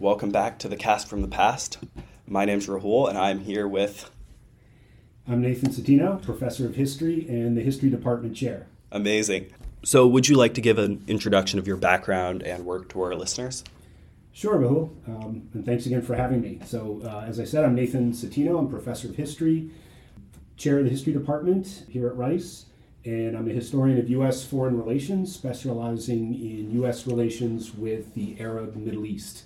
Welcome back to the cast from the past. My name's Rahul, and I'm here with. I'm Nathan Citino, professor of history and the history department chair. Amazing. So, would you like to give an introduction of your background and work to our listeners? Sure, Rahul, um, and thanks again for having me. So, uh, as I said, I'm Nathan Citino. I'm professor of history, chair of the history department here at Rice, and I'm a historian of U.S. foreign relations, specializing in U.S. relations with the Arab Middle East.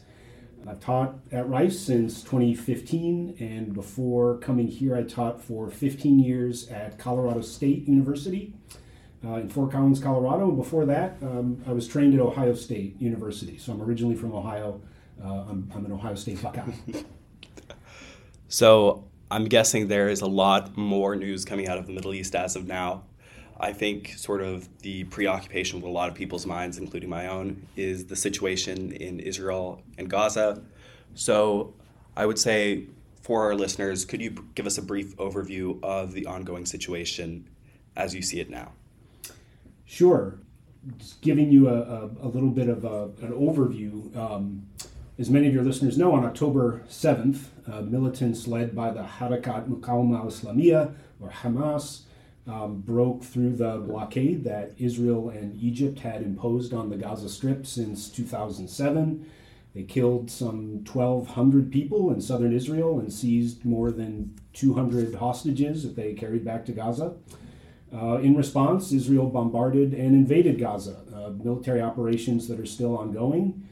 I've taught at Rice since 2015, and before coming here, I taught for 15 years at Colorado State University uh, in Fort Collins, Colorado. And before that, um, I was trained at Ohio State University. So I'm originally from Ohio. Uh, I'm, I'm an Ohio State Buckeye. so I'm guessing there is a lot more news coming out of the Middle East as of now. I think sort of the preoccupation with a lot of people's minds, including my own, is the situation in Israel and Gaza. So I would say for our listeners, could you give us a brief overview of the ongoing situation as you see it now? Sure. Just giving you a, a, a little bit of a, an overview. Um, as many of your listeners know, on October 7th, uh, militants led by the Harakat Muqawma al-Islamiyah, or Hamas, um, broke through the blockade that Israel and Egypt had imposed on the Gaza Strip since 2007. They killed some 1,200 people in southern Israel and seized more than 200 hostages that they carried back to Gaza. Uh, in response, Israel bombarded and invaded Gaza, uh, military operations that are still ongoing.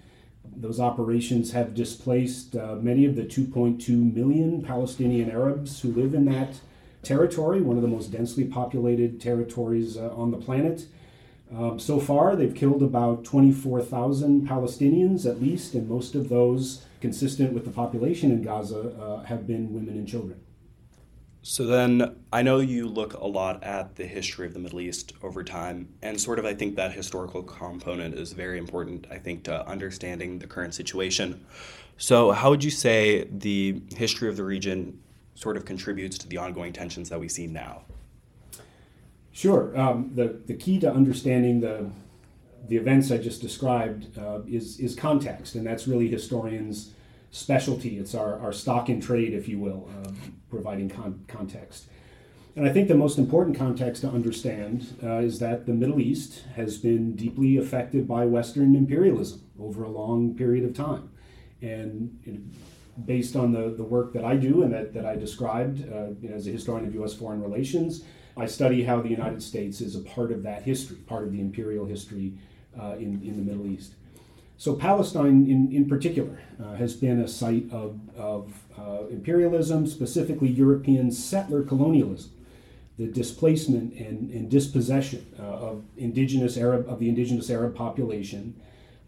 Those operations have displaced uh, many of the 2.2 million Palestinian Arabs who live in that territory, one of the most densely populated territories uh, on the planet. Um, so far, they've killed about 24,000 Palestinians at least, and most of those, consistent with the population in Gaza, uh, have been women and children. So then, I know you look a lot at the history of the Middle East over time, and sort of I think that historical component is very important, I think, to understanding the current situation. So, how would you say the history of the region sort of contributes to the ongoing tensions that we see now? Sure. Um, the, the key to understanding the, the events I just described uh, is, is context, and that's really historians' specialty. It's our, our stock in trade, if you will, uh, providing con- context. And I think the most important context to understand uh, is that the Middle East has been deeply affected by Western imperialism over a long period of time. And based on the, the work that I do and that, that I described uh, you know, as a historian of U.S. foreign relations, I study how the United States is a part of that history, part of the imperial history uh, in, in the Middle East. So, Palestine in, in particular uh, has been a site of, of uh, imperialism, specifically European settler colonialism, the displacement and, and dispossession uh, of indigenous Arab of the indigenous Arab population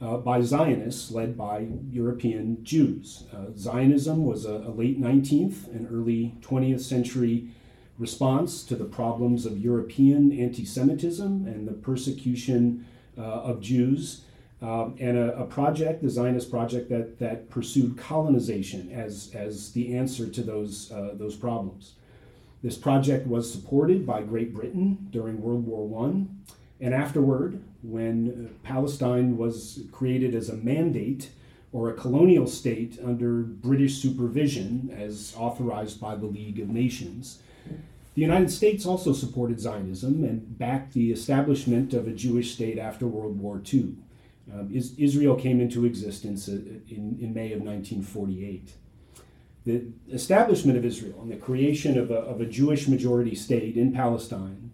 uh, by Zionists led by European Jews. Uh, Zionism was a, a, late 19th and early 20th century response to the problems of European anti Semitism and the persecution uh, of Jews. Um, and a, a, project, the Zionist project, that, that pursued colonization as, as the answer to those, uh, those problems. This project was supported by Great Britain during World War I and afterward, when Palestine was created as a mandate or a colonial state under British supervision, as authorized by the League of Nations, the United States also supported Zionism and backed the establishment of a Jewish state after World War II. Um, is, Israel came into existence uh, in, in May of 1948. The establishment of Israel and the creation of a, of a Jewish majority state in Palestine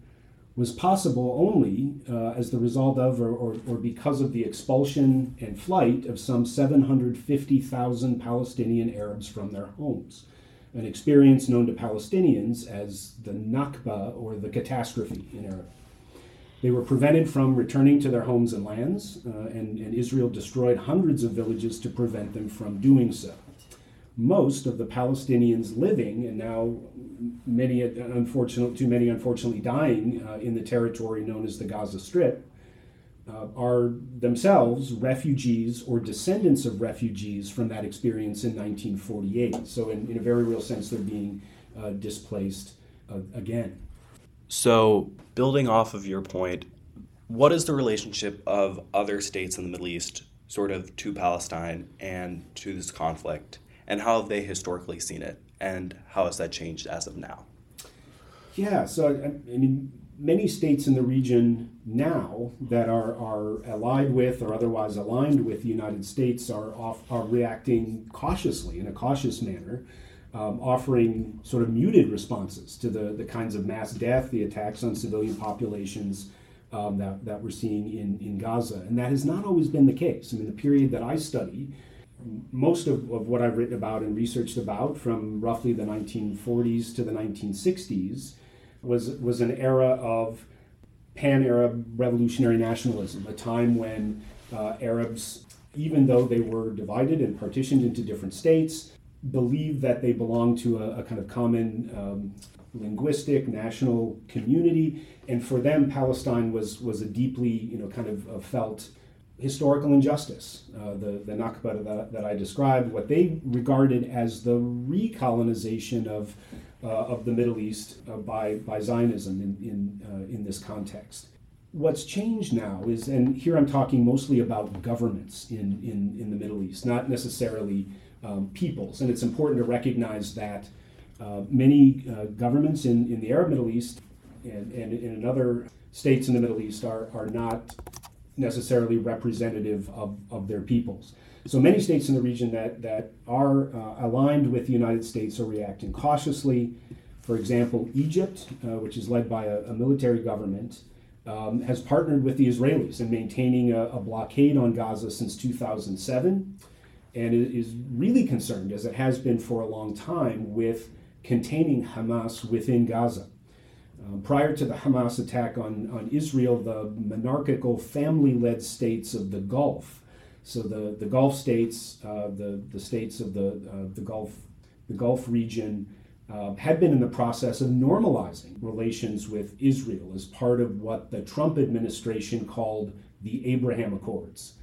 was possible only uh, as the result of or, or, or, because of the expulsion and flight of some 750,000 Palestinian Arabs from their homes, an experience known to Palestinians as the Nakba or the catastrophe in Arabic. They were prevented from returning to their homes and lands, uh, and, and Israel destroyed hundreds of villages to prevent them from doing so most of the Palestinians living, and now many, unfortunately, too many unfortunately dying uh, in the territory known as the Gaza Strip, uh, are themselves refugees or descendants of refugees from that experience in 1948. So, in, in a very real sense, they're being uh, displaced uh, again. So, building off of your point, what is the relationship of other states in the Middle East sort of to Palestine and to this conflict, and how have they historically seen it, and how has that changed as of now? Yeah, so I, mean, many states in the region now that are, are allied with or otherwise aligned with the United States are off, are reacting cautiously in a cautious manner, um, offering sort of muted responses to the, the kinds of mass death, the attacks on civilian populations um, that, that we're seeing in, in Gaza. And that has not always been the case. I mean, the period that I study, most of, of what I've written about and researched about from roughly the 1940s to the 1960s was, was an era of pan Arab revolutionary nationalism, a time when uh, Arabs, even though they were divided and partitioned into different states, believed that they belonged to a, a kind of common um, linguistic national community, and for them, Palestine was was a deeply you know kind of, of felt historical injustice. Uh, the the Nakba that, that I described, what they regarded as the recolonization of uh, of the Middle East uh, by by Zionism in in uh, in this context. What's changed now is, and here I'm talking mostly about governments in in, in the Middle East, not necessarily um, peoples, and it's important to recognize that uh, many uh, governments in, in the Arab Middle East and, and in other states in the Middle East are, are not necessarily representative of, of their peoples. So many states in the region that, that are uh, aligned with the United States are reacting cautiously. For example, Egypt, uh, which is led by a, a military government, um, has partnered with the Israelis in maintaining a, a blockade on Gaza since 2007 and is really concerned, as it has been for a long time, with containing Hamas within Gaza. Um, prior to the Hamas attack on, on Israel, the monarchical family led states of the Gulf, so the, the Gulf states, uh, the, the states of the, uh, the, Gulf, the Gulf region, uh, had been in the process of normalizing relations with Israel as part of what the Trump administration called the Abraham Accords.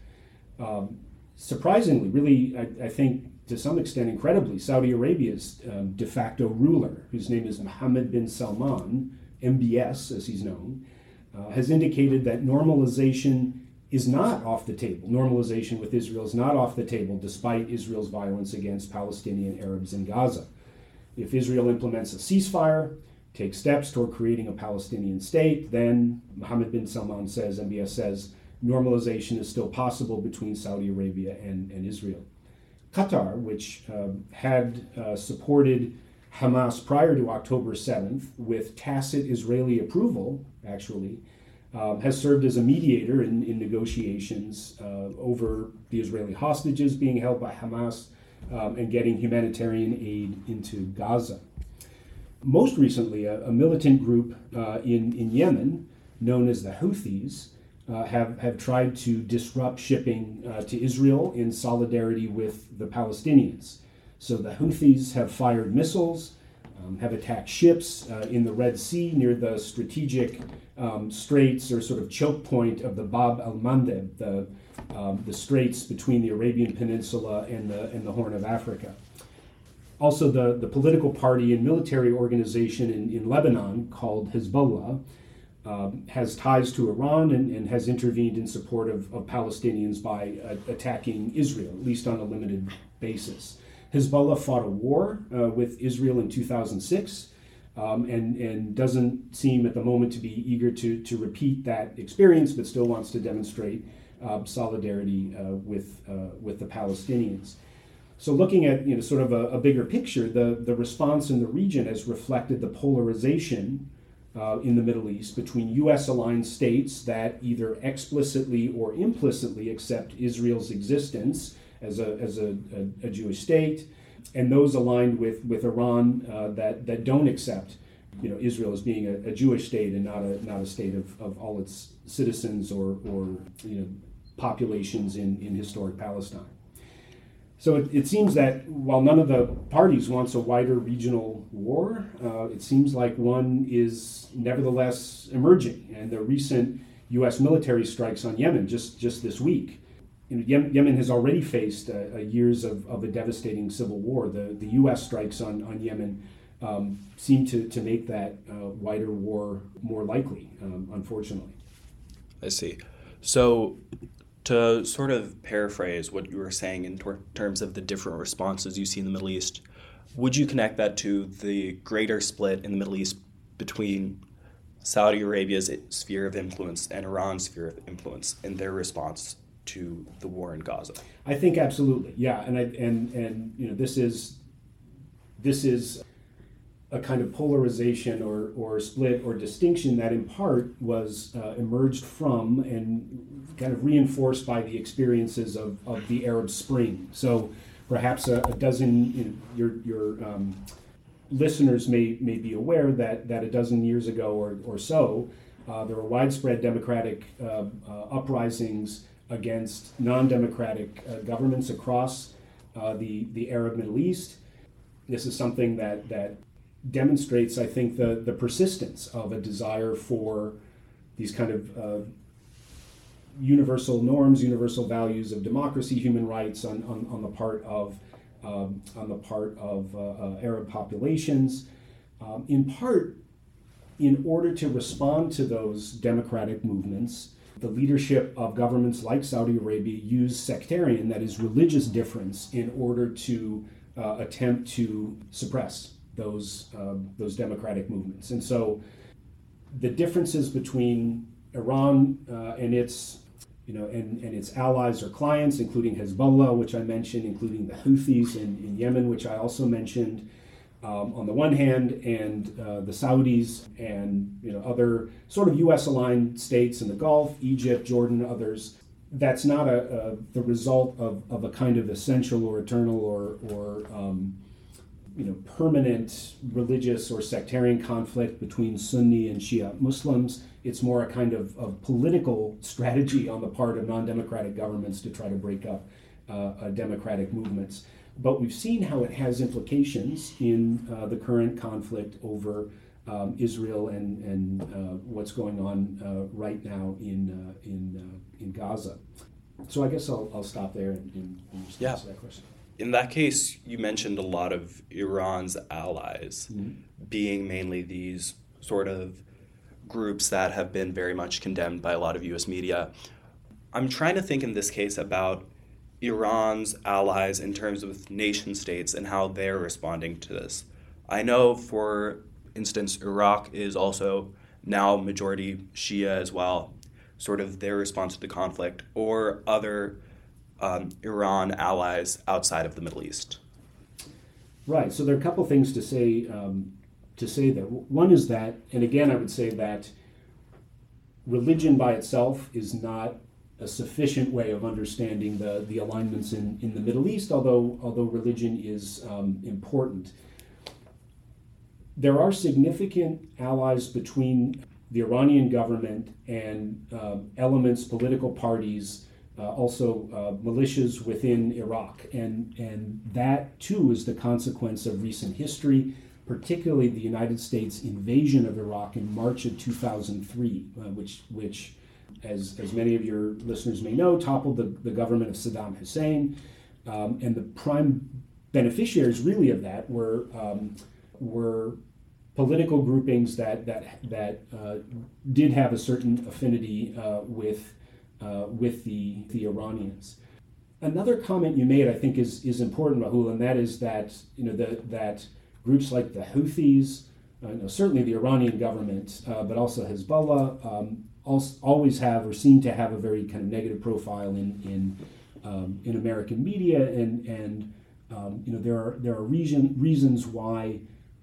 Um, surprisingly, really, I, I think to some extent, incredibly, Saudi Arabia's um, de facto ruler, whose name is Mohammed bin Salman, MBS as he's known, uh, has indicated that normalization is not off the table. Normalization with Israel is not off the table despite Israel's violence against Palestinian Arabs in Gaza. If Israel implements a ceasefire, takes steps toward creating a Palestinian state, then Mohammed bin Salman says, MBS says, normalization is still possible between Saudi Arabia and, and Israel. Qatar, which um, had uh, supported Hamas prior to October 7th with tacit Israeli approval, actually, um, has served as a mediator in, in negotiations uh, over the Israeli hostages being held by Hamas um, and getting humanitarian aid into Gaza. Most recently, a, a militant group uh, in, in Yemen, known as the Houthis, uh, have, have tried to disrupt shipping uh, to Israel in solidarity with the Palestinians. So the Houthis have fired missiles, um, have attacked ships uh, in the Red Sea near the strategic um, straits or sort of choke point of the Bab al Mandeb, the, um, the straits between the Arabian Peninsula and the, and the Horn of Africa. Also, the, the political party and military organization in, in Lebanon called Hezbollah um, has ties to Iran and, and, has intervened in support of, of Palestinians by uh, attacking Israel, at least on a limited basis. Hezbollah fought a war uh, with Israel in 2006 um, and, and doesn't seem at the moment to be eager to, to repeat that experience, but still wants to demonstrate uh, solidarity with, uh, with the Palestinians. So, looking at you know, sort of a, a bigger picture, the, the response in the region has reflected the polarization uh, in the Middle East between U.S. aligned states that either explicitly or implicitly accept Israel's existence as a, as a, a, a Jewish state, and those aligned with, with Iran uh, that, that don't accept you know, Israel as being a, a, Jewish state and not a, not a state of, of all its citizens or, or you know, populations in, in historic Palestine. So it, it, seems that while none of the parties wants a wider regional war, uh, it seems like one is nevertheless emerging. And the recent U.S. military strikes on Yemen just, just this week. You know, Yemen has already faced uh, years of, of a devastating civil war. The, the U.S. strikes on, on Yemen um, seem to, to make that uh, wider war more likely, um, unfortunately. I see. So To sort of paraphrase what you were saying in ter- terms of the different responses you see in the Middle East, would you connect that to the greater split in the Middle East between Saudi Arabia's sphere of influence and Iran's sphere of influence in their response to the war in Gaza? I think absolutely, yeah, and I, and and you know this is this is a kind of polarization or, or split or distinction that in part was uh, emerged from and kind of reinforced by the experiences of, of the Arab Spring. So perhaps a, a dozen, you know, your, your um, listeners may, may be aware that, that a dozen years ago or, or so, uh, there were widespread democratic uh, uh uprisings against non democratic uh, governments across uh, the, the Arab Middle East. This is something that, that demonstrates, I think, the, the persistence of a desire for these kind of uh, universal norms, universal values of democracy, human rights on, on, on the part of um, on the part of uh, uh, Arab populations, um, in part in order to respond to those democratic movements. The leadership of governments like Saudi Arabia use sectarian, that is, religious difference, in order to uh, attempt to suppress those um, those democratic movements. And so, the differences between Iran uh, and its you know and, and its allies or clients, including Hezbollah, which I mentioned, including the Houthis in, in Yemen, which I also mentioned. Um, on the one hand, and uh, the Saudis and you know other sort of U.S. aligned states in the Gulf, Egypt, Jordan, others. That's not a, a the result of, of a kind of essential or eternal or or um, you know, permanent religious or sectarian conflict between Sunni and Shia Muslims. It's more a kind of, of political strategy on the part of non democratic governments to try to break up uh, uh, democratic movements. But we've seen how it has implications in uh, the current conflict over um, Israel and, and uh, what's going on uh, right now in, uh, in, in Gaza. So I guess I'll, I'll stop there and, and yeah. to that question in that case, you mentioned a lot of Iran's allies mm-hmm. being mainly these sort of groups that have been very much condemned by a lot of US media. I'm trying to think in this case about Iran's allies in terms of nation states and how they're responding to this. I know, for instance, Iraq is also now majority Shia as well, sort of their response to the conflict, or other um, Iran allies outside of the Middle East? Right. So there are a couple things to say um, to say there. One is that, and again, I would say that religion by itself is not a sufficient way of understanding the, the alignments in, in the Middle East, although although religion is um, important. There are significant allies between the Iranian government and uh, elements, political parties uh, also uh, militias within Iraq. And, and that too is the consequence of recent history, particularly the United States invasion of Iraq in March of 2003, uh, which, which as, as many of your listeners may know, toppled the, the government of Saddam Hussein. Um, and the prime beneficiaries, really, of that were, um, were political groupings that, that, that uh, did have a certain affinity uh, with uh, with the, the Iranians. Another comment you made, I think, is, is important, Rahul, and that is that you know the, that groups like the Houthis, you know, certainly the Iranian government, uh, but also Hezbollah, um, also, always have or seem to have a very kind of negative profile in in, um, in American media, and and um, you know there are there are reason, reasons why.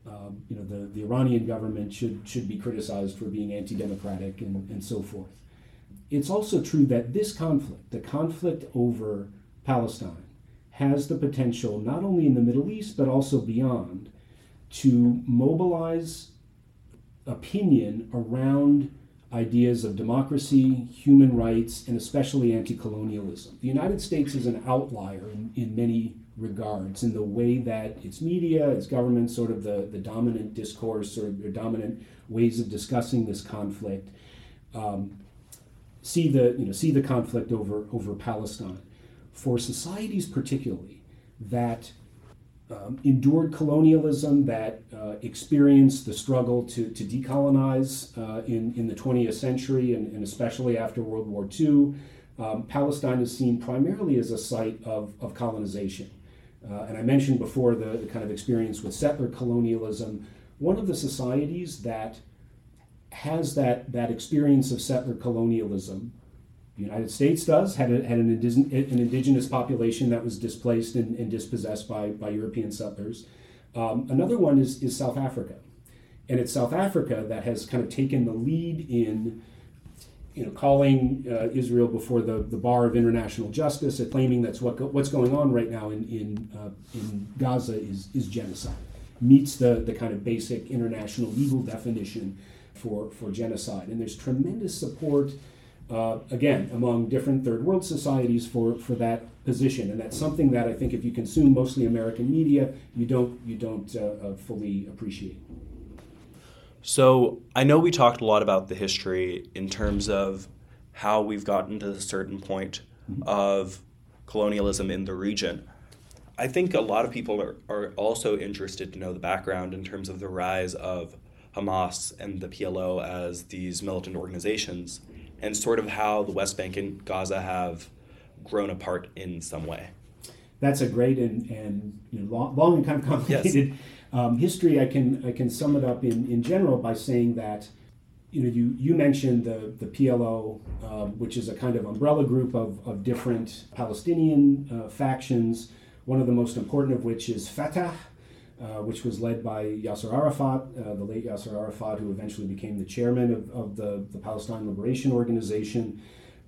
Um, you know the, the Iranian government should should be criticized for being anti-democratic and, and so forth it's also true that this conflict, the conflict over Palestine, has the potential, not only in the Middle East, but also beyond, to mobilize opinion around ideas of democracy, human rights, and especially anti colonialism. The United States is an outlier in, in many regards in the way that its media, its government, sort of the, the dominant discourse or the dominant ways of discussing this conflict. Um, see the you know see the conflict over over Palestine. For societies particularly that um, endured colonialism, that uh, experienced the struggle to, to decolonize uh, in, in the 20th century and, and, especially after World War II, um, Palestine is seen primarily as a site of, of colonization. Uh, and I mentioned before the, the, kind of experience with settler colonialism. One of the societies that has that, that experience of settler colonialism, the United States does, had, a, had an, an indigenous population that was displaced and, and dispossessed by, by European settlers. Um, another one is, is South Africa. And it's South Africa that has kind of taken the lead in you know, calling uh, Israel before the, the bar of international justice, and claiming that's what go, what's going on right now in in, uh, in Gaza is is genocide, meets the the kind of basic international legal definition for for genocide, and there's tremendous support. Uh, again, among different third world societies for, for that position, and that's something that I think if you consume mostly American media, you don't you don't uh, uh, fully appreciate. So I know we talked a lot about the history in terms of how we've gotten to a certain point mm-hmm. of colonialism in the region. I think a lot of people are, are also interested to know the background in terms of the rise of Hamas and the PLO as these militant organizations and sort of how the West Bank and Gaza have grown apart in some way. That's a great and, and you know, long, long and kind of complicated yes. Um, history, I can I can sum it up in, in general by saying that you know you, you mentioned the the PLO, um, which is a kind of umbrella group of, of different Palestinian uh, factions. One of the most important of which is Fatah, uh, which was led by Yasser Arafat, uh, the late Yasser Arafat, who eventually became the chairman of, of the, the Palestine Liberation Organization.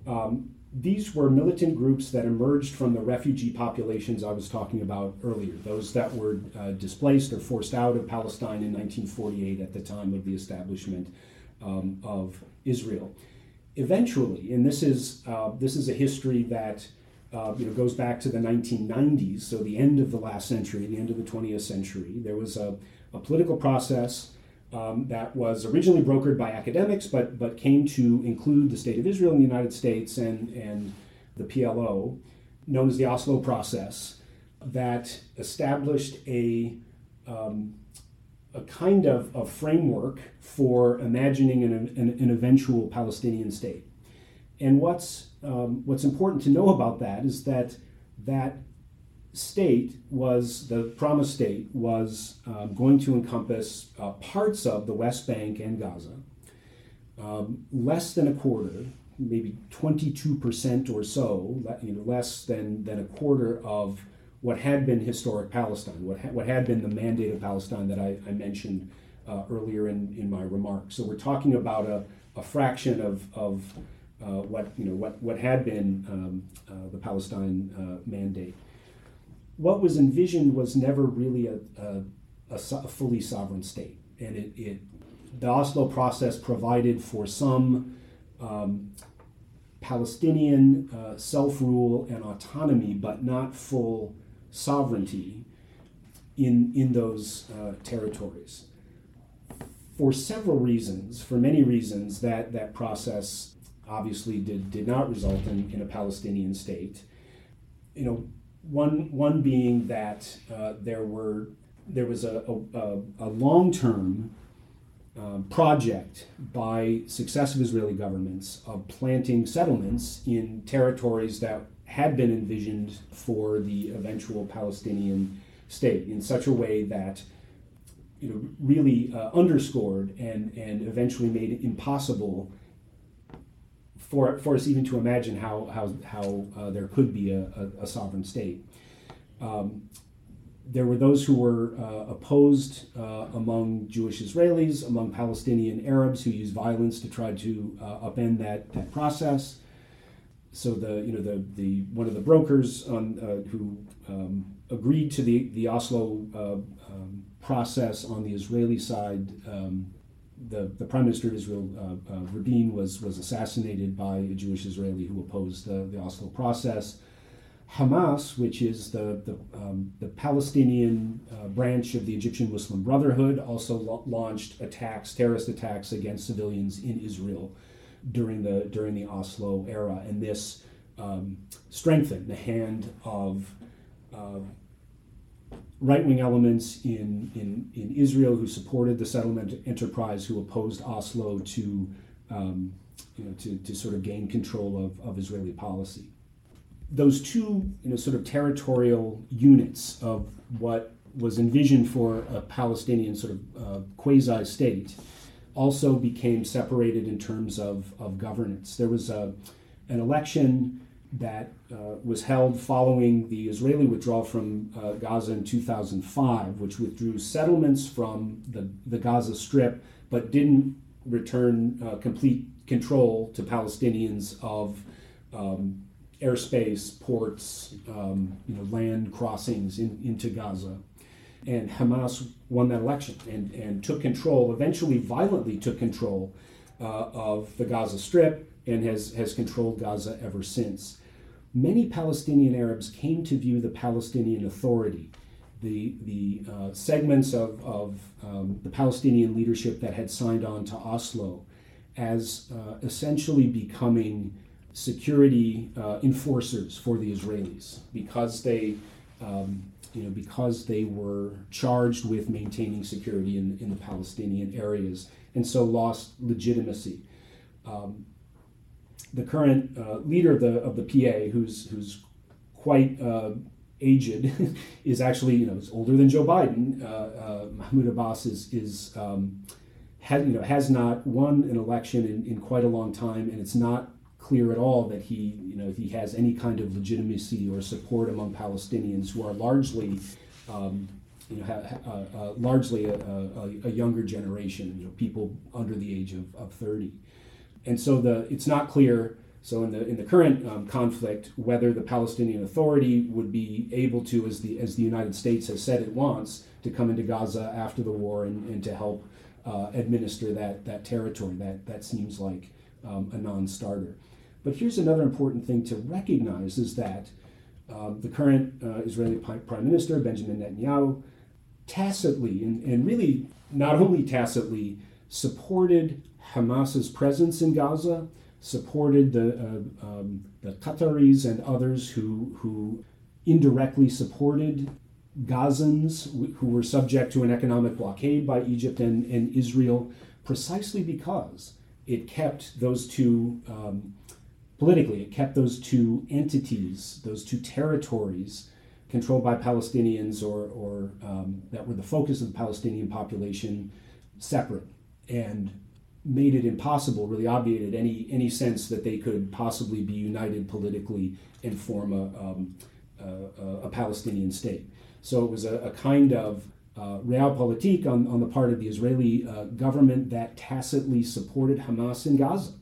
Um, these were militant groups that emerged from the refugee populations I was talking about earlier, those that were uh, displaced or forced out of Palestine in 1948 at the time of the establishment um, of Israel. Eventually, and this is, uh, this is a history that uh, you know, goes back to the 1990s, so the end of the last century, the end of the 20th century, there was a, a political process um, that was originally brokered by academics, but but came to include the state of Israel and the United States and and the PLO, known as the Oslo process, that established a um, a kind of, of framework for imagining an, an, an eventual Palestinian state. And what's um, what's important to know about that is that that state was the promised state was um, going to encompass uh, parts of the West Bank and Gaza, um, less than a quarter, maybe 22% or so, you know, less than, than a quarter of what had been historic Palestine, what, ha- what had been the mandate of Palestine that I, I mentioned uh, earlier in, in my remarks. So we're talking about a, a fraction of, of uh, what, you know, what, what had been um, uh, the Palestine uh, mandate what was envisioned was never really a, a, a, a fully sovereign state. And it, it, the Oslo process provided for some um, Palestinian uh, self rule and autonomy, but not full sovereignty in, in those uh, territories. For several reasons, for many reasons, that, that process obviously did, did not result in, in a Palestinian state. You know, one, one being that uh, there were there was a, a, a long term um, project by successive Israeli governments of planting settlements in territories that had been envisioned for the eventual Palestinian state in such a way that you know really uh, underscored and and eventually made impossible for, for us even to imagine how, how, how uh, there could be a, a, a sovereign state. Um, there were those who were uh, opposed uh, among Jewish Israelis, among Palestinian Arabs who used violence to try to uh, upend that, that process. So the you know the, the one of the brokers on, uh, who um, agreed to the the Oslo um, process on the Israeli side um, the, the prime minister of Israel, uh, uh, Rabin, was, was assassinated by a Jewish Israeli who opposed the, the Oslo process. Hamas, which is the, the, um, the Palestinian uh, branch of the Egyptian Muslim Brotherhood, also la- launched attacks, terrorist attacks against civilians in Israel during the, during the Oslo era. And this um, strengthened the hand of right wing elements in, in, in Israel who supported the settlement enterprise, who opposed Oslo to, um, you know, to, to sort of gain control of, of Israeli policy. Those two you know, sort of territorial units of what was envisioned for a Palestinian sort of uh, quasi state also became separated in terms of, of governance. There was a, an election that uh, was held following the Israeli withdrawal from uh, Gaza in 2005, which withdrew settlements from the, the Gaza Strip but didn't return uh, complete control to Palestinians of um, airspace, ports, um, you know, land crossings in, into Gaza. And Hamas won that election and, and took control, eventually violently took control uh, of the Gaza Strip and has, has controlled Gaza ever since. Many Palestinian Arabs came to view the Palestinian Authority, the, the uh, segments of, of um, the Palestinian leadership that had signed on to Oslo, as uh, essentially becoming security uh, enforcers for the Israelis because they, um, you know, because they were charged with maintaining security in, in the Palestinian areas and so lost legitimacy. Um, the current uh, leader of the of the PA, who's who's quite uh, aged, is actually you know is older than Joe Biden. Uh, uh Mahmoud Abbas is is um, has, you know, has not won an election in, in quite a long time, and it's not clear at all that he, you know, he has any kind of legitimacy or support among Palestinians who are largely, um, you know, ha, uh, largely a, a, a, younger generation, you know, people under the age of, of 30. And so the it's not clear. So in the in the current um, conflict, whether the Palestinian Authority would be able to, as the as the United States has said it wants, to come into Gaza after the war and, and to help uh, administer that, that territory. That, that seems like um, a non starter. But here's another important thing to recognize is that um, the current uh, Israeli Prime Minister, Benjamin Netanyahu, tacitly and, and really not only tacitly supported Hamas's presence in Gaza, supported the, uh, um, the Qataris and others who, who indirectly supported Gazans who were subject to an economic blockade by Egypt and, and Israel precisely because it kept those two, um, politically, it kept those two entities, those two territories controlled by Palestinians or, or um, that were the focus of the Palestinian population separate. And made it impossible, really obviated any, any sense that they could possibly be united politically and form a, um, a, a Palestinian state. So it was a, a kind of uh, realpolitik on, on the part of the Israeli uh, government that tacitly supported Hamas in Gaza.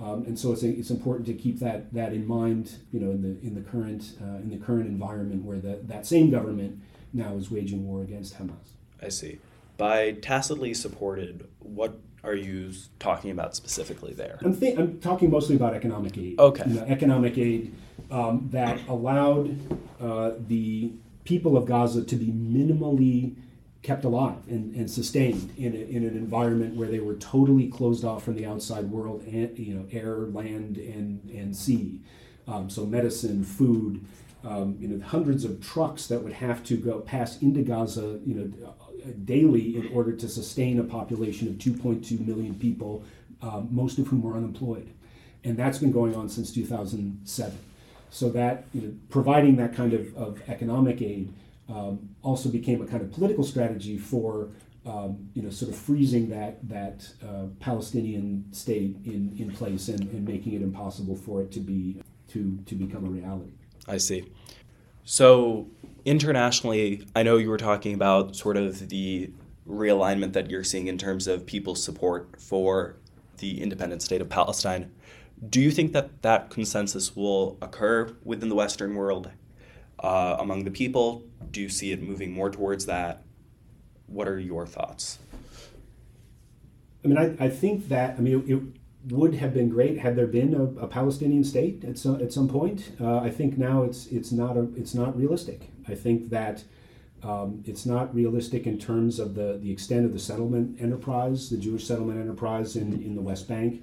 Um, and so it's, it's important to keep that, that in mind, you know, in the, in the current uh, in the current environment where the, that same government now is waging war against Hamas. I see. By tacitly supported, what are you talking about specifically there? I'm, th- I'm talking mostly about economic aid. Okay. You know, economic aid um, that allowed uh, the people of Gaza to be minimally kept alive and, and sustained in, a, in an environment where they were totally closed off from the outside world, and, you know, air, land, and, and sea. Um, so medicine, food, um, you know, hundreds of trucks that would have to go pass into Gaza, you know, daily in order to sustain a population of 2.2 million people, um, most of whom were unemployed. And that's been going on since 2007. So that you know, providing that kind of, of economic aid um, also became a kind of political strategy for um, you know sort of freezing that that uh, Palestinian state in, in place and, and making it impossible for it to be to to become a reality. I see. So internationally, I know you were talking about sort of the realignment that you're seeing in terms of people's support for the independent state of Palestine. Do you think that that consensus will occur within the Western world uh, among the people? Do you see it moving more towards that? What are your thoughts? I mean, I, I think that, I mean, it, would have been great had there been a, a Palestinian state at some, at some point. Uh, I think now it's, it's, not a, it's not realistic. I think that um, it's not realistic in terms of the, the extent of the settlement enterprise, the Jewish settlement enterprise in, in the West Bank.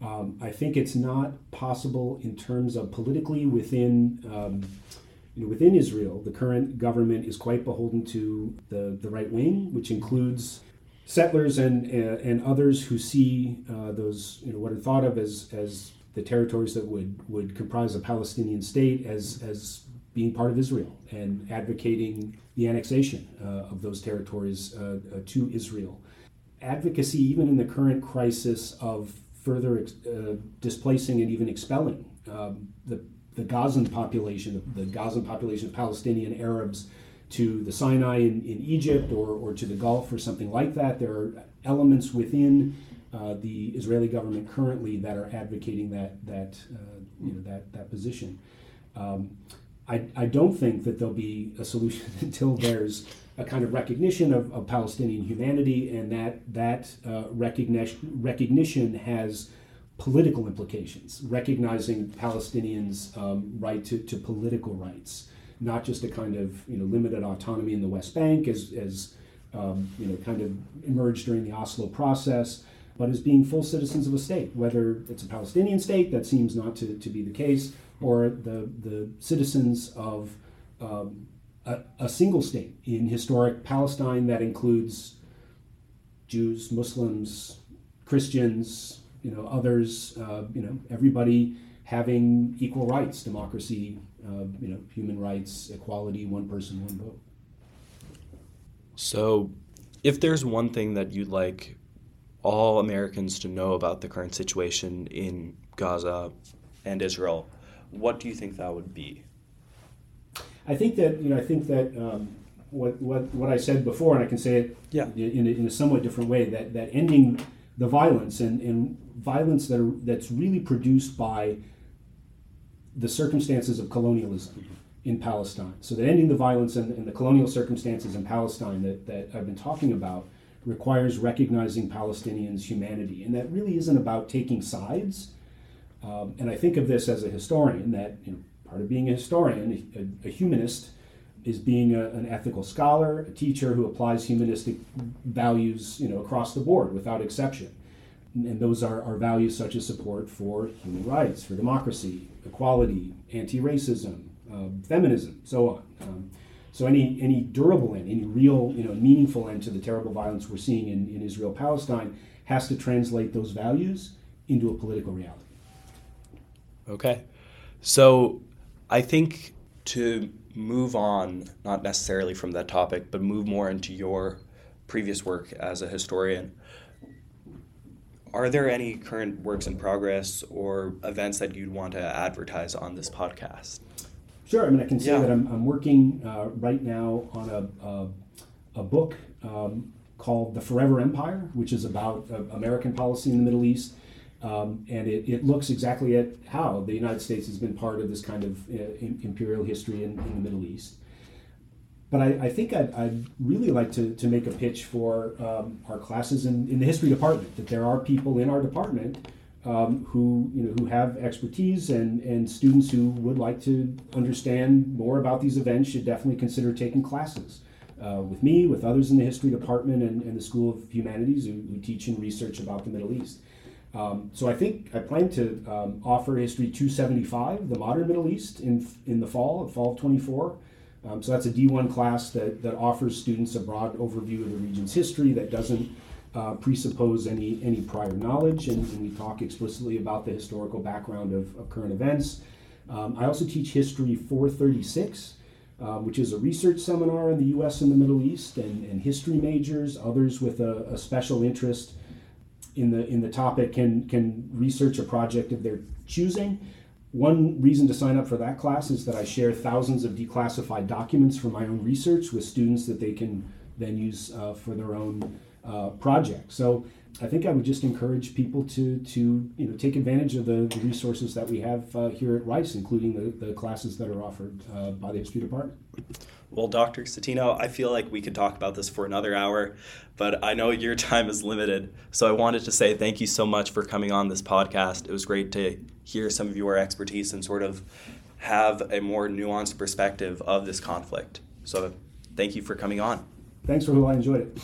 Um, I think it's not possible in terms of politically within um, you know, within Israel. The current government is quite beholden to the, the right wing, which includes settlers and and others who see uh, those you know what are thought of as as the territories that would would comprise a Palestinian state as as being part of Israel and advocating the annexation uh, of those territories uh, uh to Israel. Advocacy, even in the current crisis of further uh, displacing and even expelling um, the the Gazan population, the Gazan population of Palestinian Arabs to the Sinai in, in Egypt or, or to the Gulf or something like that. There are elements within uh, the Israeli government currently that are advocating that that uh, you know that that position. Um, I, I don't think that there'll be a solution until there's a kind of recognition of, of Palestinian humanity, and that that uh, recognition recognition has political implications, recognizing Palestinians' um, right to, to political rights not just a kind of you know limited autonomy in the West Bank as, as um, you know kind of emerged during the Oslo process, but as being full citizens of a state, whether it's a Palestinian state that seems not to, to be the case, or the the citizens of um, a, a single state in historic Palestine that includes Jews, Muslims, Christians, you know, others, uh, you know, everybody having equal rights, democracy, uh, you know, human rights, equality, one person, one vote. So, if there's one thing that you'd like all Americans to know about the current situation in Gaza and Israel, what do you think that would be? I think that you know, I think that um, what, what what I said before, and I can say it yeah. in, a, in a somewhat different way, that that ending the violence and, and violence that are, that's really produced by the circumstances of colonialism in Palestine. So that ending the violence and, and, the colonial circumstances in Palestine that, that I've been talking about requires recognizing Palestinians' humanity. And that really isn't about taking sides. Um, and I think of this as a historian that you know, part of being a historian, a, a humanist, is being a, an ethical scholar, a teacher who applies humanistic values you know, across the board without exception and those are, are values such as support for human rights, for democracy, equality, anti-racism, uh, feminism, so on. Um, so any any durable end, any real you know meaningful end to the terrible violence we're seeing in, in Israel Palestine has to translate those values into a political reality. Okay, so I think to move on, not necessarily from that topic, but move more into your previous work as a historian are there any current works in progress or events that you'd want to advertise on this podcast? Sure. I mean, I can say yeah. that I'm, I'm working uh, right now on a, a, a book um, called The Forever Empire, which is about uh, American policy in the Middle East. Um, and it, it, looks exactly at how the United States has been part of this kind of uh, imperial history in, in, the Middle East. But I, I think I'd, I'd, really like to, to make a pitch for um, our classes in, in the history department, that there are people in our department um, who, you know, who have expertise and, and students who would like to understand more about these events should definitely consider taking classes. Uh, with me, with others in the history department and, and the School of Humanities who, who, teach and research about the Middle East. Um, so I think I plan to um, offer History 275, the modern Middle East, in, in the fall, fall of 24. Um, so that's a D1 class that, that offers students a broad overview of the region's history that doesn't uh, presuppose any, any prior knowledge, and, and, we talk explicitly about the historical background of, of current events. Um, I also teach History 436, uh, which is a research seminar in the US and the Middle East, and, and history majors, others with a, a special interest in the, in the topic can, can research a project of their choosing. One reason to sign up for that class is that I share thousands of declassified documents from my own research with students that they can then use uh, for their own uh, project. So I think I would just encourage people to to you know take advantage of the, the resources that we have uh, here at Rice, including the, the classes that are offered uh, by the history department. Well, Dr. Citino, I feel like we could talk about this for another hour, but I know your time is limited. So I wanted to say thank you so much for coming on this podcast. It was great to hear some of your expertise and sort of have a more nuanced perspective of this conflict. So thank you for coming on. Thanks, Rahul. I enjoyed it.